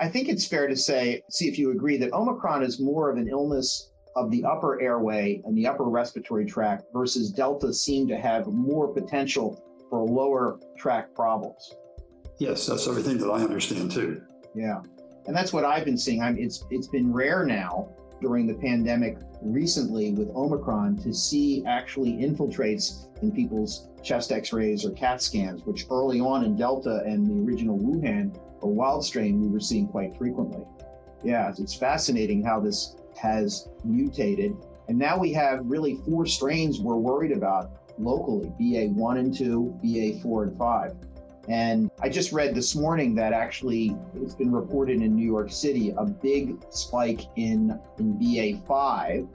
I think it's fair to say, see if you agree, that Omicron is more of an illness of the upper airway and the upper respiratory tract versus Delta seem to have more potential for lower tract problems. Yes, that's everything that I understand too. Yeah. And that's what I've been seeing. I mean, it's it's been rare now during the pandemic recently with Omicron to see actually infiltrates in people's chest x-rays or CAT scans, which early on in Delta and the original Wuhan or wild strain we were seeing quite frequently. Yeah, it's fascinating how this has mutated. And now we have really four strains we're worried about locally BA1 and 2, BA4 and 5. And I just read this morning that actually it's been reported in New York City a big spike in, in BA5.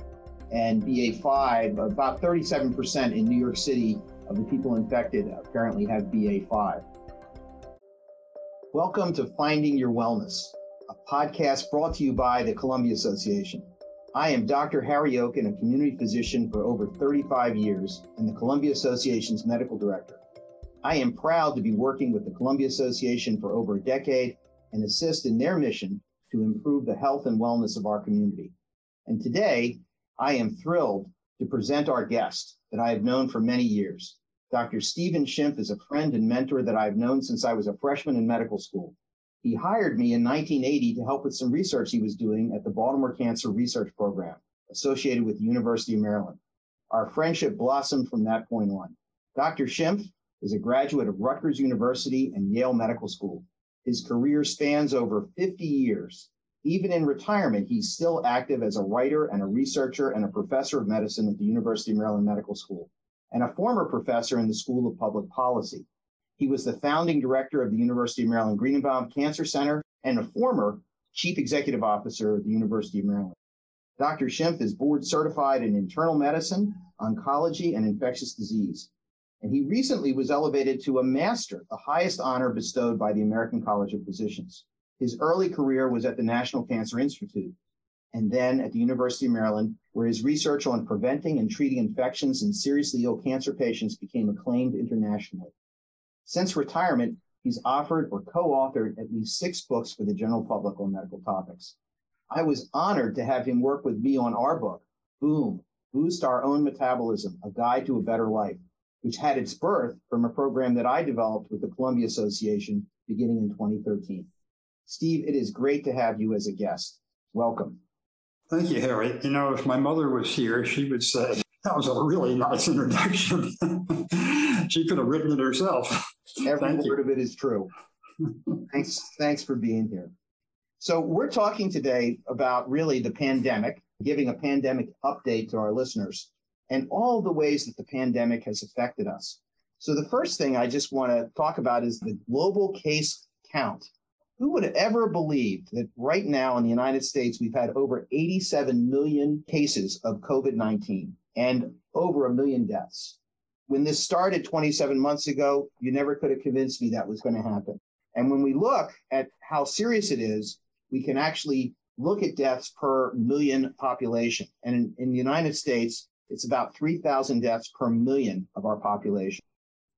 And BA5, about 37% in New York City of the people infected apparently have BA5. Welcome to Finding Your Wellness, a podcast brought to you by the Columbia Association. I am Dr. Harry Oken, a community physician for over 35 years and the Columbia Association's medical director. I am proud to be working with the Columbia Association for over a decade and assist in their mission to improve the health and wellness of our community. And today, I am thrilled to present our guest that I have known for many years. Dr. Stephen Schimpff is a friend and mentor that I've known since I was a freshman in medical school. He hired me in 1980 to help with some research he was doing at the Baltimore Cancer Research Program associated with the University of Maryland. Our friendship blossomed from that point on. Dr. Schimpff is a graduate of Rutgers University and Yale Medical School. His career spans over 50 years. Even in retirement, he's still active as a writer and a researcher and a professor of medicine at the University of Maryland Medical School and a former professor in the School of Public Policy. He was the founding director of the University of Maryland Greenebaum Cancer Center and a former chief executive officer of the University of Maryland. Dr. Schimpff is board certified in internal medicine, oncology, and infectious disease and he recently was elevated to a master, the highest honor bestowed by the American College of Physicians. His early career was at the National Cancer Institute and then at the University of Maryland, where his research on preventing and treating infections in seriously ill cancer patients became acclaimed internationally. Since retirement, he's authored or co-authored at least six books for the general public on medical topics. I was honored to have him work with me on our book, Boom, Boost Our Own Metabolism, A Guide to a Better Life, which had its birth from a program that I developed with the Columbia Association beginning in 2013. Steve, it is great to have you as a guest. Welcome. Thank you, Harry. You know, if my mother was here, she would say, that was a really nice introduction. she could have written it herself. Every Thank word you. of it is true. thanks, thanks for being here. So, we're talking today about really the pandemic, giving a pandemic update to our listeners and all the ways that the pandemic has affected us. So, the first thing I just want to talk about is the global case count. Who would have ever believed that right now in the United States, we've had over 87 million cases of COVID 19 and over a million deaths? When this started 27 months ago, you never could have convinced me that was going to happen. And when we look at how serious it is, we can actually look at deaths per million population. And in, in the United States, it's about 3,000 deaths per million of our population.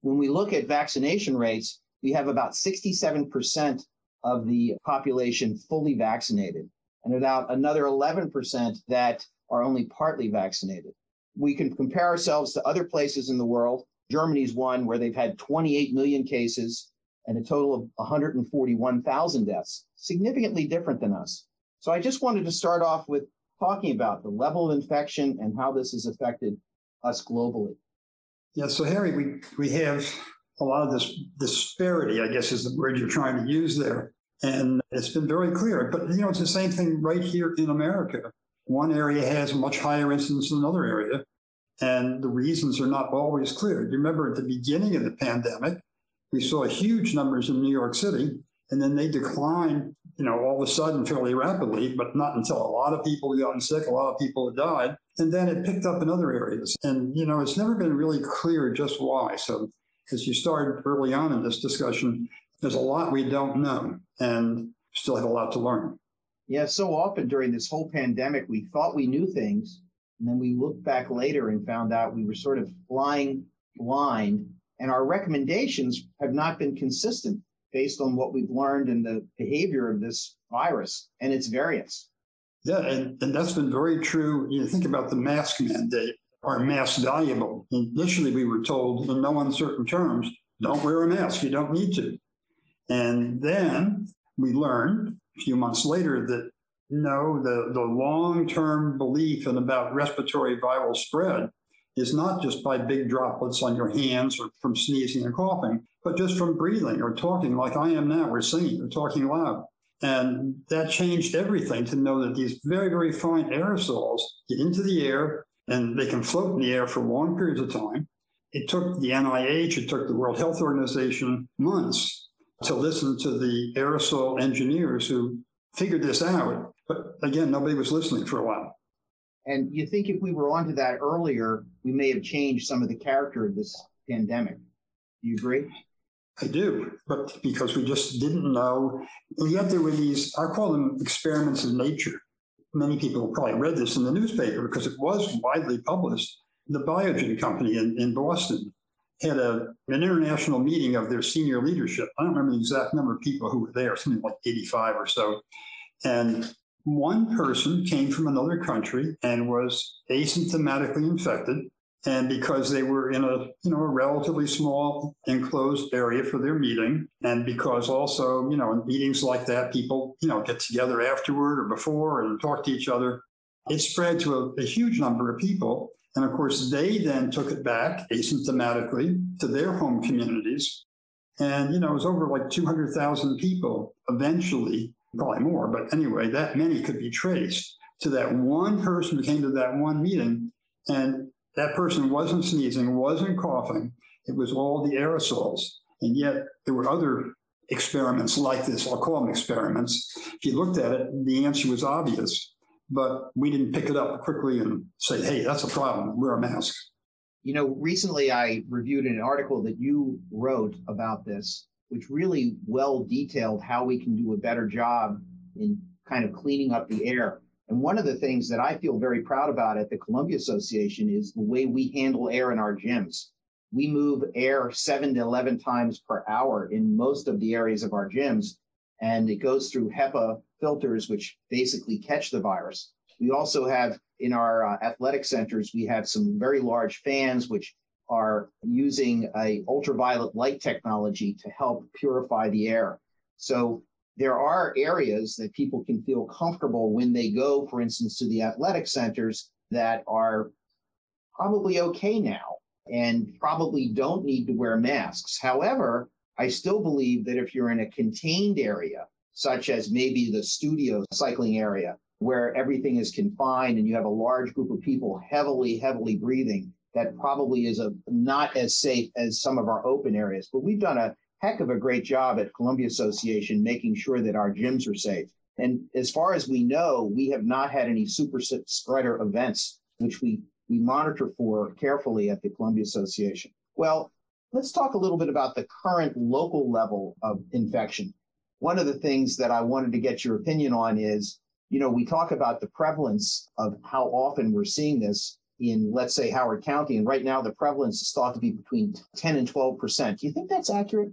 When we look at vaccination rates, we have about 67% of the population fully vaccinated and about another 11% that are only partly vaccinated. We can compare ourselves to other places in the world. Germany's one where they've had 28 million cases and a total of 141,000 deaths, significantly different than us. So I just wanted to start off with talking about the level of infection and how this has affected us globally. Yeah, so Harry, we, we have a lot of this disparity, I guess is the word you're trying to use there. And it's been very clear. But, you know, it's the same thing right here in America. One area has a much higher incidence than another area, and the reasons are not always clear. You remember at the beginning of the pandemic, we saw huge numbers in New York City, and then they declined, you know, all of a sudden fairly rapidly, but not until a lot of people had gotten sick, a lot of people had died. And then it picked up in other areas. And, you know, it's never been really clear just why. So as you started early on in this discussion, there's a lot we don't know and still have a lot to learn. Yeah, so often during this whole pandemic, we thought we knew things. And then we looked back later and found out we were sort of flying blind, and our recommendations have not been consistent based on what we've learned and the behavior of this virus and its variants. Yeah, and, and that's been very true. You know, think about the mask mandate. Are masks valuable? Initially, we were told in no uncertain terms, don't wear a mask, you don't need to. And then we learned a few months later that no, the, the long term belief in about respiratory viral spread is not just by big droplets on your hands or from sneezing and coughing, but just from breathing or talking like I am now, or singing or talking loud. And that changed everything to know that these very, very fine aerosols get into the air and they can float in the air for long periods of time. It took the NIH, it took the World Health Organization months to listen to the aerosol engineers who figured this out. But again, nobody was listening for a while. And you think if we were onto that earlier, we may have changed some of the character of this pandemic. Do you agree? I do, but because we just didn't know. And yet there were these, I call them experiments in nature. Many people probably read this in the newspaper because it was widely published. The Biogen company in, in Boston had a, an international meeting of their senior leadership. I don't remember the exact number of people who were there, something like 85 or so. And one person came from another country and was asymptomatically infected. And because they were in a you know a relatively small enclosed area for their meeting, and because also you know in meetings like that people you know get together afterward or before and talk to each other, it spread to a, a huge number of people. And of course, they then took it back asymptomatically to their home communities. And, you know, it was over like 200,000 people eventually, probably more, but anyway, that many could be traced to that one person who came to that one meeting. And that person wasn't sneezing, wasn't coughing. It was all the aerosols. And yet there were other experiments like this. I'll call them experiments. If you looked at it, the answer was obvious but we didn't pick it up quickly and say, hey, that's a problem. Wear a mask. You know, recently I reviewed an article that you wrote about this, which really well detailed how we can do a better job in kind of cleaning up the air. And one of the things that I feel very proud about at the Columbia Association is the way we handle air in our gyms. We move air seven to 11 times per hour in most of the areas of our gyms, and it goes through HEPA filters, which basically catch the virus. We also have in our uh, athletic centers, we have some very large fans, which are using a ultraviolet light technology to help purify the air. So there are areas that people can feel comfortable when they go, for instance, to the athletic centers that are probably okay now and probably don't need to wear masks. However, I still believe that if you're in a contained area, such as maybe the studio cycling area, where everything is confined and you have a large group of people heavily, heavily breathing, that probably is a not as safe as some of our open areas. But we've done a heck of a great job at Columbia Association making sure that our gyms are safe. And as far as we know, we have not had any super spreader events, which we, we monitor for carefully at the Columbia Association. Well, let's talk a little bit about the current local level of infection one of the things that I wanted to get your opinion on is, you know, we talk about the prevalence of how often we're seeing this in, let's say, Howard County. And right now, the prevalence is thought to be between 10 and 12%. Do you think that's accurate?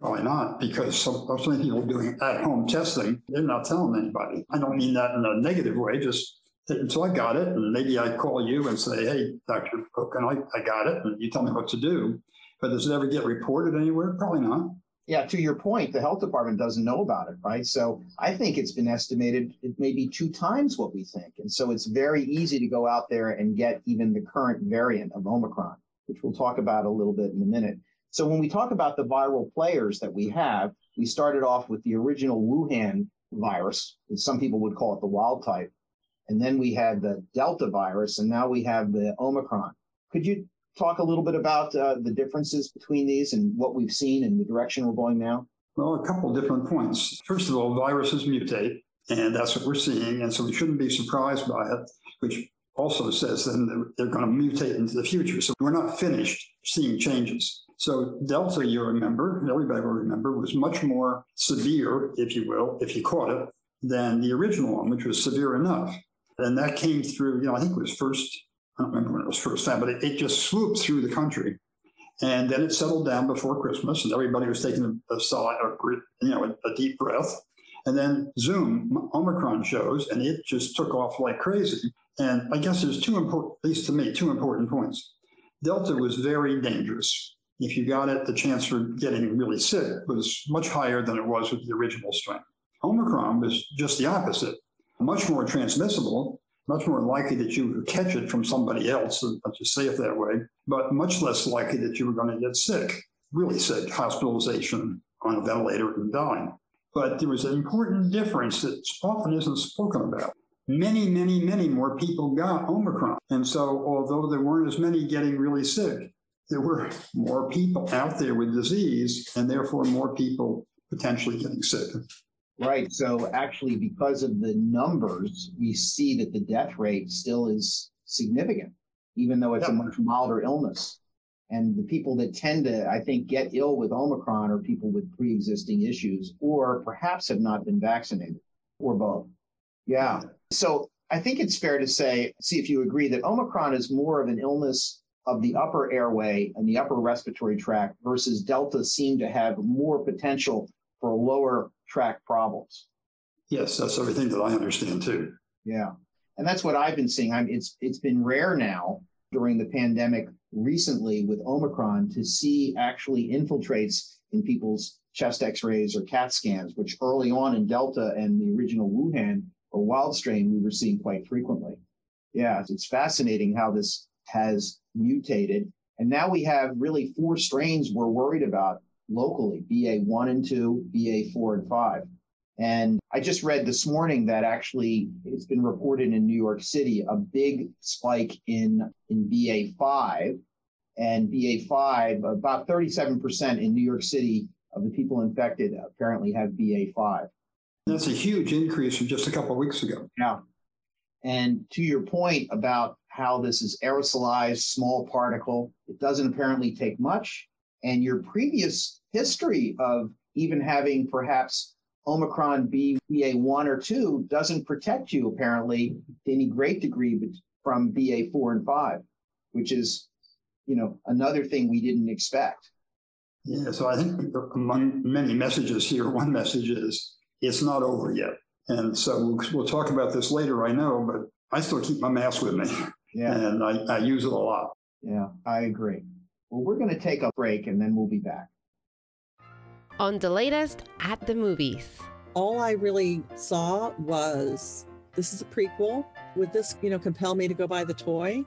Probably not, because so, so many people doing at home testing, they're not telling anybody. I don't mean that in a negative way, just until I got it. And maybe I call you and say, hey, Dr. Oken, I, I got it. And you tell me what to do. But does it ever get reported anywhere? Probably not yeah, to your point, the health department doesn't know about it, right? So I think it's been estimated it may be two times what we think. And so it's very easy to go out there and get even the current variant of Omicron, which we'll talk about a little bit in a minute. So when we talk about the viral players that we have, we started off with the original Wuhan virus, some people would call it the wild type. And then we had the Delta virus, and now we have the Omicron. Could you talk a little bit about uh, the differences between these and what we've seen and the direction we're going now? Well, a couple different points. First of all, viruses mutate, and that's what we're seeing. And so we shouldn't be surprised by it, which also says then they're going to mutate into the future. So we're not finished seeing changes. So Delta, you remember, everybody will remember, was much more severe, if you will, if you caught it, than the original one, which was severe enough. And that came through, you know, I think it was first I don't remember when it was first found, but it, it just swooped through the country. And then it settled down before Christmas, and everybody was taking a, a sigh, a, you know, a, a deep breath. And then Zoom, Omicron shows, and it just took off like crazy. And I guess there's two important, at least to me, two important points. Delta was very dangerous. If you got it, the chance for getting really sick was much higher than it was with the original strain. Omicron was just the opposite, much more transmissible, much more likely that you would catch it from somebody else, let's just say it that way, but much less likely that you were going to get sick, really sick, hospitalization on a ventilator and dying. But there was an important difference that often isn't spoken about. Many, many, many more people got Omicron. And so, although there weren't as many getting really sick, there were more people out there with disease and therefore more people potentially getting sick. Right. So actually, because of the numbers, we see that the death rate still is significant, even though it's a much milder illness. And the people that tend to, I think, get ill with Omicron are people with pre existing issues or perhaps have not been vaccinated or both. Yeah. So I think it's fair to say, see if you agree, that Omicron is more of an illness of the upper airway and the upper respiratory tract versus Delta seem to have more potential for lower tract problems. Yes, that's everything that I understand too. Yeah. And that's what I've been seeing. I'm, it's it's been rare now during the pandemic recently with Omicron to see actually infiltrates in people's chest x-rays or CAT scans, which early on in Delta and the original Wuhan or wild strain we were seeing quite frequently. Yeah, it's fascinating how this has mutated. And now we have really four strains we're worried about locally BA1 and 2, BA4 and 5. And I just read this morning that actually it's been reported in New York City a big spike in, in BA5 and BA5, about 37% in New York City of the people infected apparently have BA5. That's a huge increase from just a couple of weeks ago. Yeah. And to your point about how this is aerosolized, small particle, it doesn't apparently take much. And your previous history of even having perhaps Omicron BA1 or 2 doesn't protect you apparently to any great degree from BA4 and 5, which is, you know, another thing we didn't expect. Yeah, so I think among many messages here, one message is it's not over yet. And so we'll talk about this later, I know, but I still keep my mask with me. Yeah. And I, I use it a lot. Yeah, I agree. Well, we're going to take a break and then we'll be back. On the latest at the movies. All I really saw was this is a prequel. Would this, you know, compel me to go buy the toy?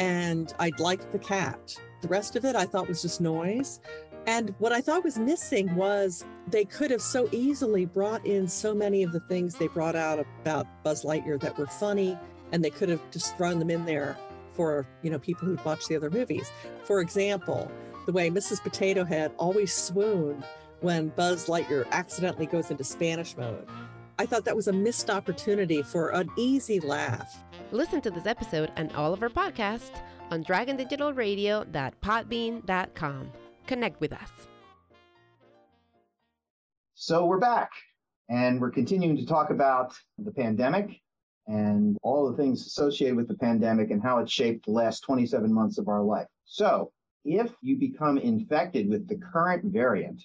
And I liked the cat. The rest of it I thought was just noise. And what I thought was missing was they could have so easily brought in so many of the things they brought out about Buzz Lightyear that were funny, and they could have just thrown them in there for you know people who'd watched the other movies. For example, the way Mrs. Potato Head always swooned when Buzz Lightyear accidentally goes into Spanish mode. I thought that was a missed opportunity for an easy laugh. Listen to this episode and all of our podcasts on dragondigitalradio.podbean.com. Connect with us. So we're back and we're continuing to talk about the pandemic and all the things associated with the pandemic and how it shaped the last 27 months of our life. So, if you become infected with the current variant,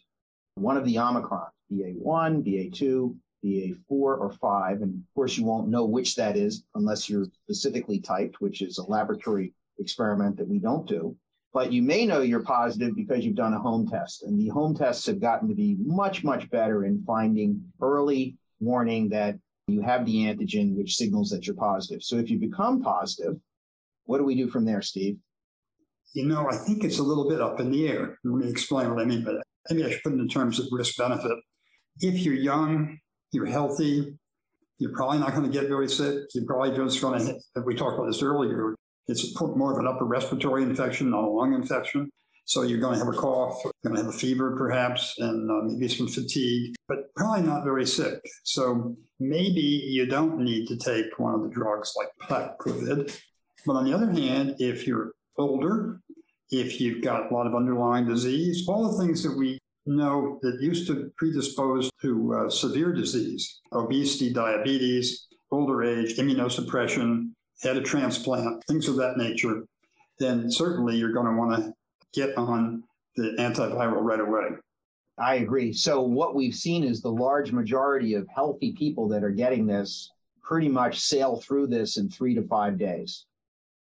one of the Omicron, BA1, BA2, BA4, or 5, and of course, you won't know which that is unless you're specifically typed, which is a laboratory experiment that we don't do. But you may know you're positive because you've done a home test. And the home tests have gotten to be much, much better in finding early warning that you have the antigen, which signals that you're positive. So if you become positive, what do we do from there, Steve? You know, I think it's a little bit up in the air. Let me explain what I mean by that. Maybe I should put it in terms of risk benefit. If you're young, you're healthy, you're probably not going to get very sick. You're probably just going to, we talked about this earlier, it's more of an upper respiratory infection, not a lung infection. So you're going to have a cough, you're going to have a fever perhaps, and uh, maybe some fatigue, but probably not very sick. So maybe you don't need to take one of the drugs like Paxlovid. But on the other hand, if you're older, if you've got a lot of underlying disease, all the things that we know that used to predispose to uh, severe disease, obesity, diabetes, older age, immunosuppression, head a transplant, things of that nature, then certainly you're going to want to get on the antiviral right away. I agree. So what we've seen is the large majority of healthy people that are getting this pretty much sail through this in three to five days.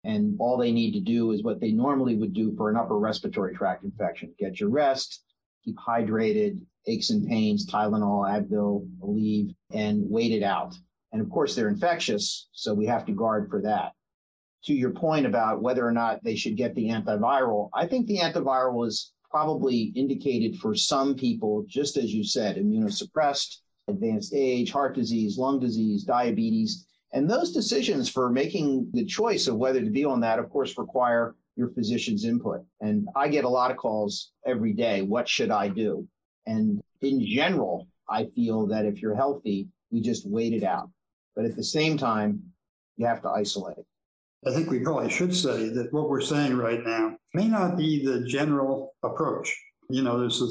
And all they need to do is what they normally would do for an upper respiratory tract infection. Get your rest, keep hydrated, aches and pains, Tylenol, Advil, Aleve, and wait it out. And of course, they're infectious, so we have to guard for that. To your point about whether or not they should get the antiviral, I think the antiviral is probably indicated for some people, just as you said, immunosuppressed, advanced age, heart disease, lung disease, diabetes. And those decisions for making the choice of whether to be on that, of course, require your physician's input. And I get a lot of calls every day. What should I do? And in general, I feel that if you're healthy, we just wait it out. But at the same time, you have to isolate. I think we probably should say that what we're saying right now may not be the general approach. You know, this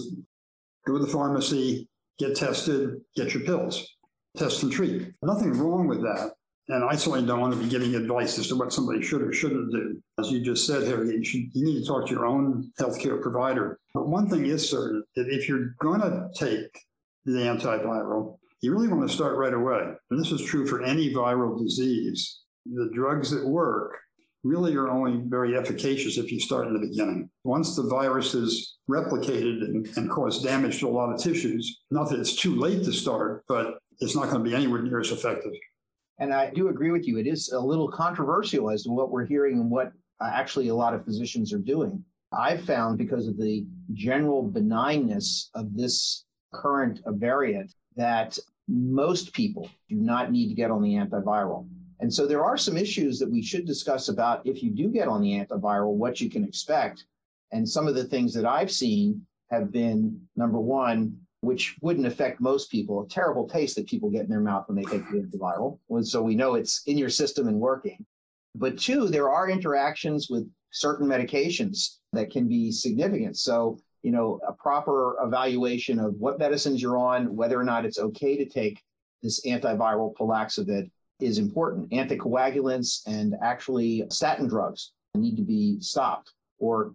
go to the pharmacy, get tested, get your pills, test and treat. Nothing wrong with that. And I certainly don't want to be giving advice as to what somebody should or shouldn't do. As you just said, Harry, you, should, you need to talk to your own healthcare provider. But one thing is certain that if you're going to take the antiviral, you really want to start right away. And this is true for any viral disease. The drugs that work really are only very efficacious if you start in the beginning. Once the virus is replicated and, and caused damage to a lot of tissues, not that it's too late to start, but it's not going to be anywhere near as effective. And I do agree with you. It is a little controversial as to what we're hearing and what uh, actually a lot of physicians are doing. I've found because of the general benignness of this current variant that most people do not need to get on the antiviral. And so there are some issues that we should discuss about if you do get on the antiviral, what you can expect. And some of the things that I've seen have been number one, which wouldn't affect most people, a terrible taste that people get in their mouth when they take the antiviral. So we know it's in your system and working. But two, there are interactions with certain medications that can be significant. So, you know, a proper evaluation of what medicines you're on, whether or not it's okay to take this antiviral Paxlovid is important. Anticoagulants and actually statin drugs need to be stopped or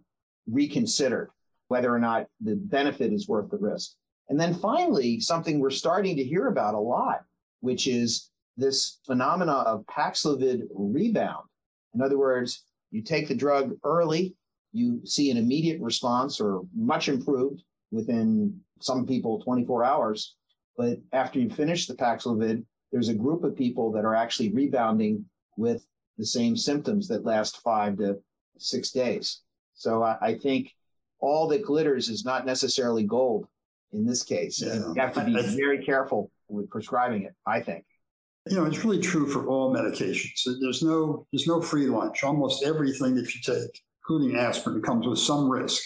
reconsidered whether or not the benefit is worth the risk. And then finally, something we're starting to hear about a lot, which is this phenomena of Paxlovid rebound. In other words, you take the drug early, you see an immediate response or much improved within some people 24 hours. But after you finish the Paxlovid, there's a group of people that are actually rebounding with the same symptoms that last five to six days. So I, I think all that glitters is not necessarily gold in this case. Yeah. And you have to be very careful with prescribing it, I think. You know, it's really true for all medications. There's no there's no free lunch. Almost everything that you take, including aspirin, comes with some risk.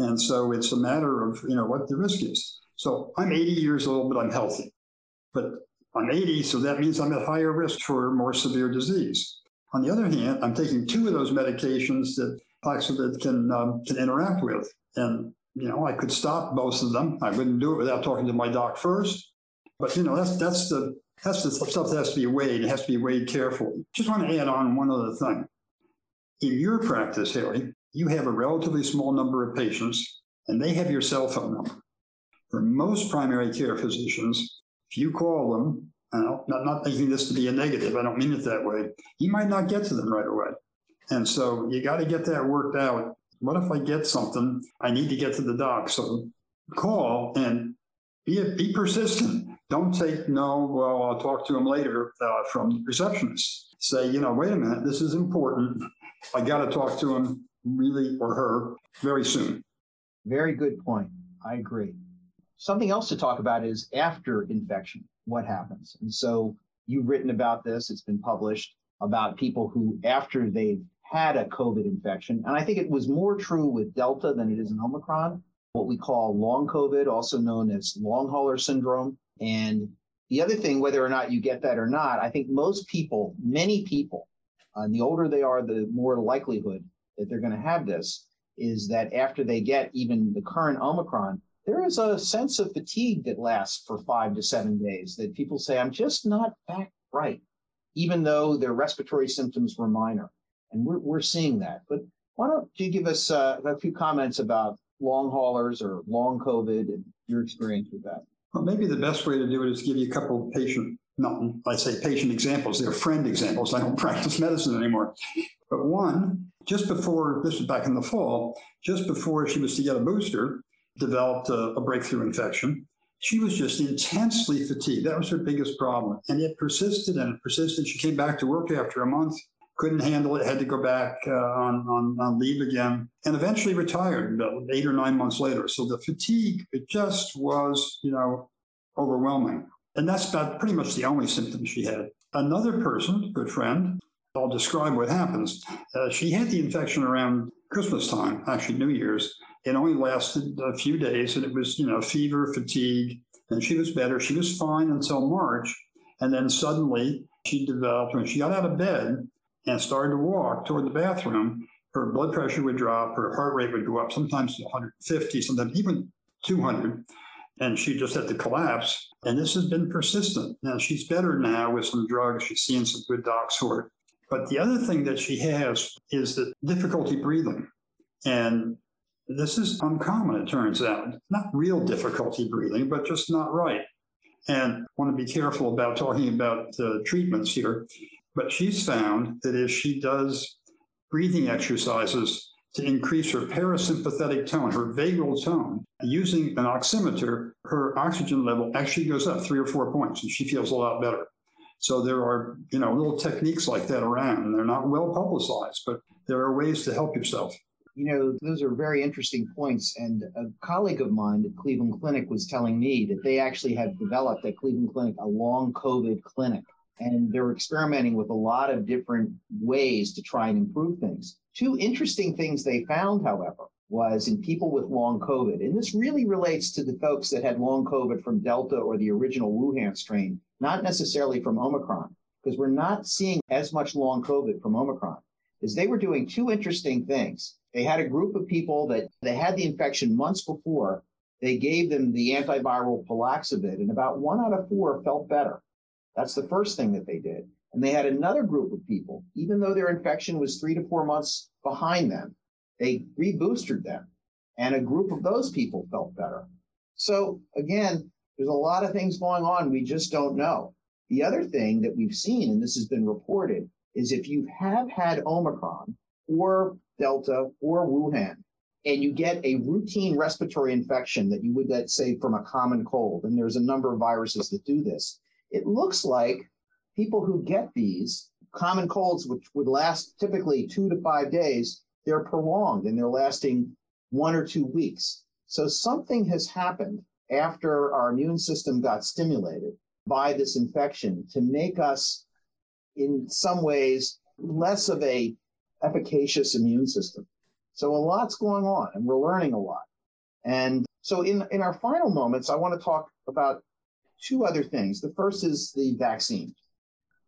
And so it's a matter of, you know, what the risk is. So I'm 80 years old, but I'm healthy. But I'm 80, so that means I'm at higher risk for more severe disease. On the other hand, I'm taking two of those medications that Paxlovid can um, can interact with, and you know I could stop both of them. I wouldn't do it without talking to my doc first. But you know that's that's the that's the stuff that has to be weighed. It has to be weighed carefully. Just want to add on one other thing. In your practice, Harry, you have a relatively small number of patients, and they have your cell phone number. For most primary care physicians, if you call them, not, not making this to be a negative, I don't mean it that way, you might not get to them right away. And so you got to get that worked out. What if I get something? I need to get to the doc. So call and be, be persistent. Don't take no, well, I'll talk to him later uh, from the receptionist. Say, you know, wait a minute, this is important. I got to talk to him really or her very soon. Very good point. I agree. Something else to talk about is after infection, what happens? And so you've written about this, it's been published about people who, after they've had a COVID infection, and I think it was more true with Delta than it is in Omicron, what we call long COVID, also known as long hauler syndrome. And the other thing, whether or not you get that or not, I think most people, many people, uh, the older they are, the more likelihood that they're going to have this is that after they get even the current Omicron, there is a sense of fatigue that lasts for five to seven days that people say, I'm just not back right, even though their respiratory symptoms were minor. And we're, we're seeing that. But Why don't you give us uh, a few comments about long haulers or long COVID and your experience with that? Well, maybe the best way to do it is give you a couple of patient, no, I say patient examples, they're friend examples. I don't practice medicine anymore. But one, just before, this was back in the fall, just before she was to get a booster, developed a, a breakthrough infection. She was just intensely fatigued. That was her biggest problem. And it persisted and it persisted. She came back to work after a month, couldn't handle it, had to go back uh, on, on, on leave again, and eventually retired about eight or nine months later. So the fatigue, it just was, you know, overwhelming. And that's about pretty much the only symptom she had. Another person, good friend, I'll describe what happens. Uh, she had the infection around Christmas time, actually New Year's. It only lasted a few days, and it was, you know, fever, fatigue, and she was better. She was fine until March, and then suddenly she developed when she got out of bed and started to walk toward the bathroom. Her blood pressure would drop, her heart rate would go up, sometimes to 150, sometimes even 200, and she just had to collapse. And this has been persistent. Now she's better now with some drugs. She's seeing some good docs for it. But the other thing that she has is the difficulty breathing. And this is uncommon, it turns out. Not real difficulty breathing, but just not right. And want to be careful about talking about uh, treatments here. But she's found that if she does breathing exercises to increase her parasympathetic tone, her vagal tone, using an oximeter, her oxygen level actually goes up three or four points, and she feels a lot better. So there are, you know, little techniques like that around, and they're not well publicized, but there are ways to help yourself. You know, those are very interesting points. And a colleague of mine at Cleveland Clinic was telling me that they actually have developed at Cleveland Clinic a long COVID clinic. And they're experimenting with a lot of different ways to try and improve things. Two interesting things they found, however, was in people with long COVID. And this really relates to the folks that had long COVID from Delta or the original Wuhan strain not necessarily from Omicron, because we're not seeing as much long COVID from Omicron, is they were doing two interesting things. They had a group of people that they had the infection months before. They gave them the antiviral Paxlovid, and about one out of four felt better. That's the first thing that they did. And they had another group of people, even though their infection was three to four months behind them, they reboosted them. And a group of those people felt better. So again, there's a lot of things going on we just don't know. The other thing that we've seen, and this has been reported, is if you have had Omicron or Delta or Wuhan, and you get a routine respiratory infection that you would, let's say, from a common cold, and there's a number of viruses that do this, it looks like people who get these common colds, which would last typically two to five days, they're prolonged and they're lasting one or two weeks. So something has happened after our immune system got stimulated by this infection to make us in some ways less of a efficacious immune system. So a lot's going on and we're learning a lot. And so in, in our final moments i want to talk about two other things. The first is the vaccine.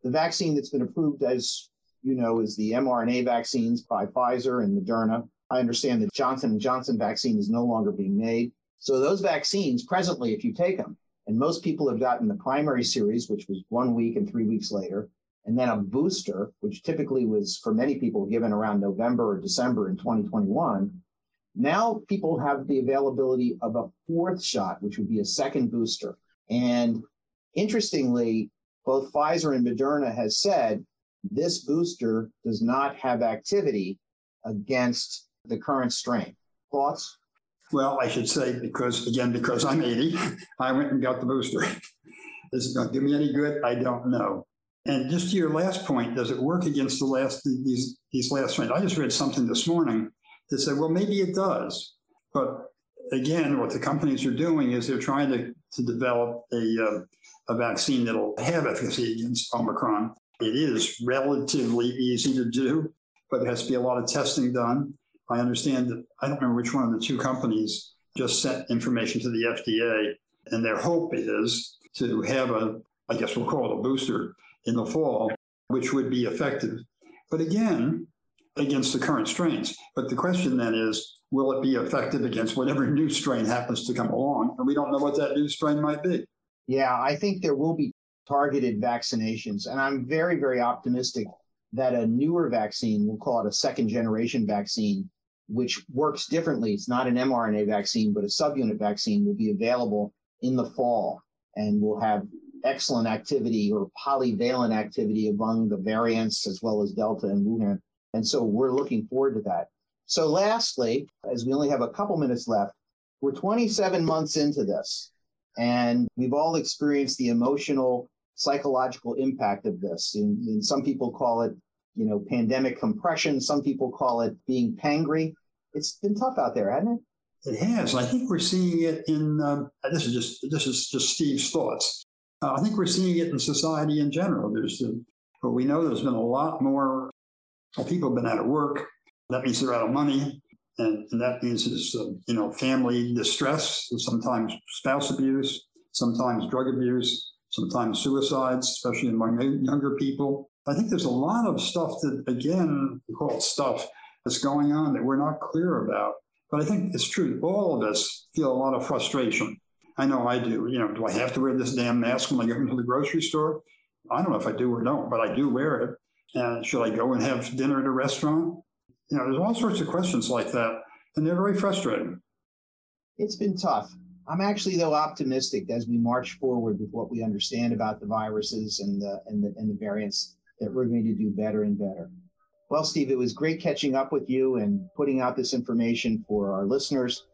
The vaccine that's been approved as you know is the mrna vaccines by pfizer and moderna. I understand that johnson & johnson vaccine is no longer being made. So those vaccines presently, if you take them, and most people have gotten the primary series, which was one week and three weeks later, and then a booster, which typically was for many people given around November or December in 2021. Now people have the availability of a fourth shot, which would be a second booster. And interestingly, both Pfizer and Moderna has said this booster does not have activity against the current strain. Thoughts? Well, I should say because again, because I'm 80, I went and got the booster. Is it going to do me any good. I don't know. And just to your last point, does it work against the last these these last strains? I just read something this morning that said, well, maybe it does. But again, what the companies are doing is they're trying to, to develop a, uh, a vaccine that'll have efficacy against Omicron. It is relatively easy to do, but it has to be a lot of testing done. I understand that I don't remember which one of the two companies just sent information to the FDA, and their hope is to have a, I guess we'll call it a booster in the fall, which would be effective. But again, against the current strains. But the question then is, will it be effective against whatever new strain happens to come along? And we don't know what that new strain might be. Yeah, I think there will be targeted vaccinations. And I'm very, very optimistic that a newer vaccine, we'll call it a second generation vaccine, which works differently. It's not an mRNA vaccine, but a subunit vaccine will be available in the fall and we'll have excellent activity or polyvalent activity among the variants as well as Delta and Wuhan. And so we're looking forward to that. So, lastly, as we only have a couple minutes left, we're 27 months into this, and we've all experienced the emotional, psychological impact of this. And, and some people call it, you know, pandemic compression. Some people call it being pangry. It's been tough out there, hasn't it? It has. I think we're seeing it in. Um, this is just this is just Steve's thoughts. Uh, I think we're seeing it in society in general. There's, but we know there's been a lot more people have been out of work. That means they're out of money. And, and that means there's, uh, you know, family distress, sometimes spouse abuse, sometimes drug abuse, sometimes suicides, especially among younger people. I think there's a lot of stuff that, again, we call stuff that's going on that we're not clear about. But I think it's true. All of us feel a lot of frustration. I know I do. You know, do I have to wear this damn mask when I go into the grocery store? I don't know if I do or don't, but I do wear it. And should I go and have dinner at a restaurant? You know, there's all sorts of questions like that, and they're very frustrating. It's been tough. I'm actually, though, optimistic as we march forward with what we understand about the viruses and the, and the, and the variants that we're going to do better and better. Well, Steve, it was great catching up with you and putting out this information for our listeners.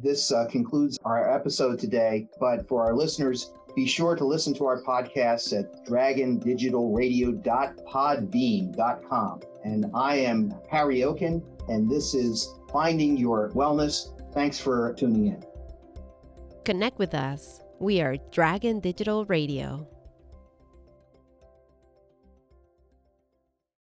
This uh, concludes our episode today, but for our listeners, be sure to listen to our podcasts at dragondigitalradio.podbean.com. And I am Harry Oken, and this is Finding Your Wellness. Thanks for tuning in. Connect with us. We are Dragon Digital Radio.